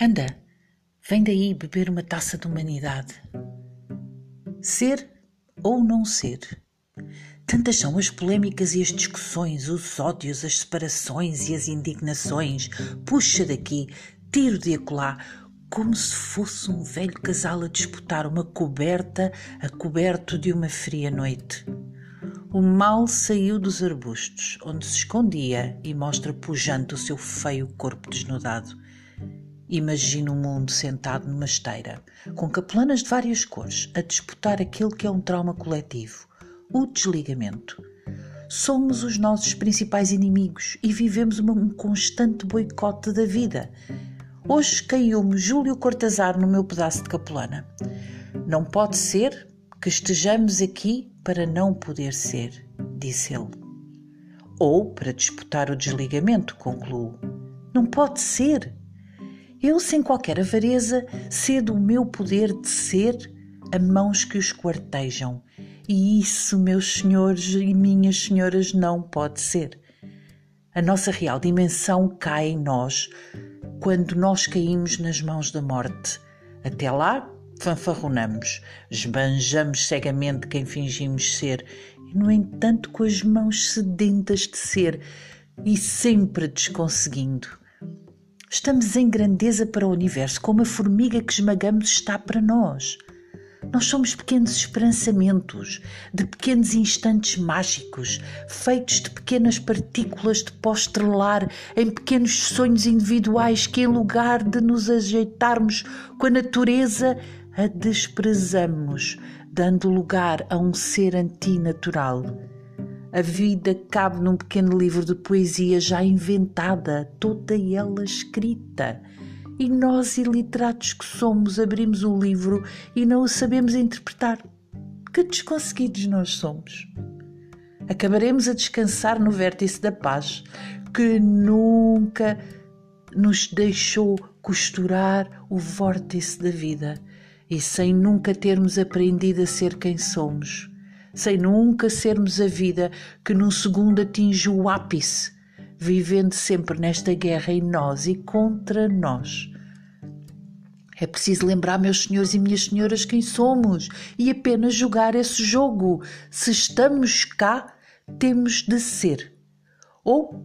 Anda, vem daí beber uma taça de humanidade. Ser ou não ser? Tantas são as polémicas e as discussões, os ódios, as separações e as indignações. Puxa daqui, tiro de acolá, como se fosse um velho casal a disputar uma coberta a coberto de uma fria noite. O mal saiu dos arbustos, onde se escondia, e mostra pujante o seu feio corpo desnudado. Imagina o mundo sentado numa esteira, com capelanas de várias cores, a disputar aquele que é um trauma coletivo, o desligamento. Somos os nossos principais inimigos e vivemos um constante boicote da vida. Hoje caiu-me Júlio Cortazar no meu pedaço de capelana. Não pode ser que estejamos aqui para não poder ser, disse ele. Ou para disputar o desligamento, concluo. Não pode ser. Eu, sem qualquer avareza, cedo o meu poder de ser a mãos que os quartejam. E isso, meus senhores e minhas senhoras, não pode ser. A nossa real dimensão cai em nós quando nós caímos nas mãos da morte. Até lá, fanfarronamos, esbanjamos cegamente quem fingimos ser, e, no entanto, com as mãos sedentas de ser e sempre desconseguindo. Estamos em grandeza para o universo, como a formiga que esmagamos está para nós. Nós somos pequenos esperançamentos, de pequenos instantes mágicos, feitos de pequenas partículas de pó estrelar, em pequenos sonhos individuais que, em lugar de nos ajeitarmos com a natureza, a desprezamos, dando lugar a um ser antinatural. A vida cabe num pequeno livro de poesia já inventada, toda ela escrita. E nós, iliterados que somos, abrimos o livro e não o sabemos interpretar. Que desconseguidos nós somos! Acabaremos a descansar no vértice da paz, que nunca nos deixou costurar o vórtice da vida e sem nunca termos aprendido a ser quem somos, sem nunca sermos a vida que num segundo atinge o ápice, vivendo sempre nesta guerra em nós e contra nós. É preciso lembrar, meus senhores e minhas senhoras, quem somos e apenas jogar esse jogo. Se estamos cá, temos de ser. Ou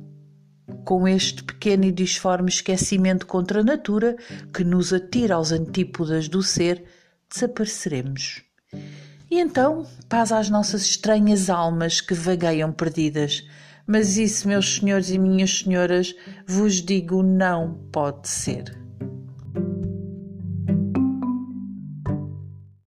com este pequeno e disforme esquecimento contra a natura que nos atira aos antípodas do ser, desapareceremos. E então, paz às nossas estranhas almas que vagueiam perdidas. Mas isso, meus senhores e minhas senhoras, vos digo, não pode ser.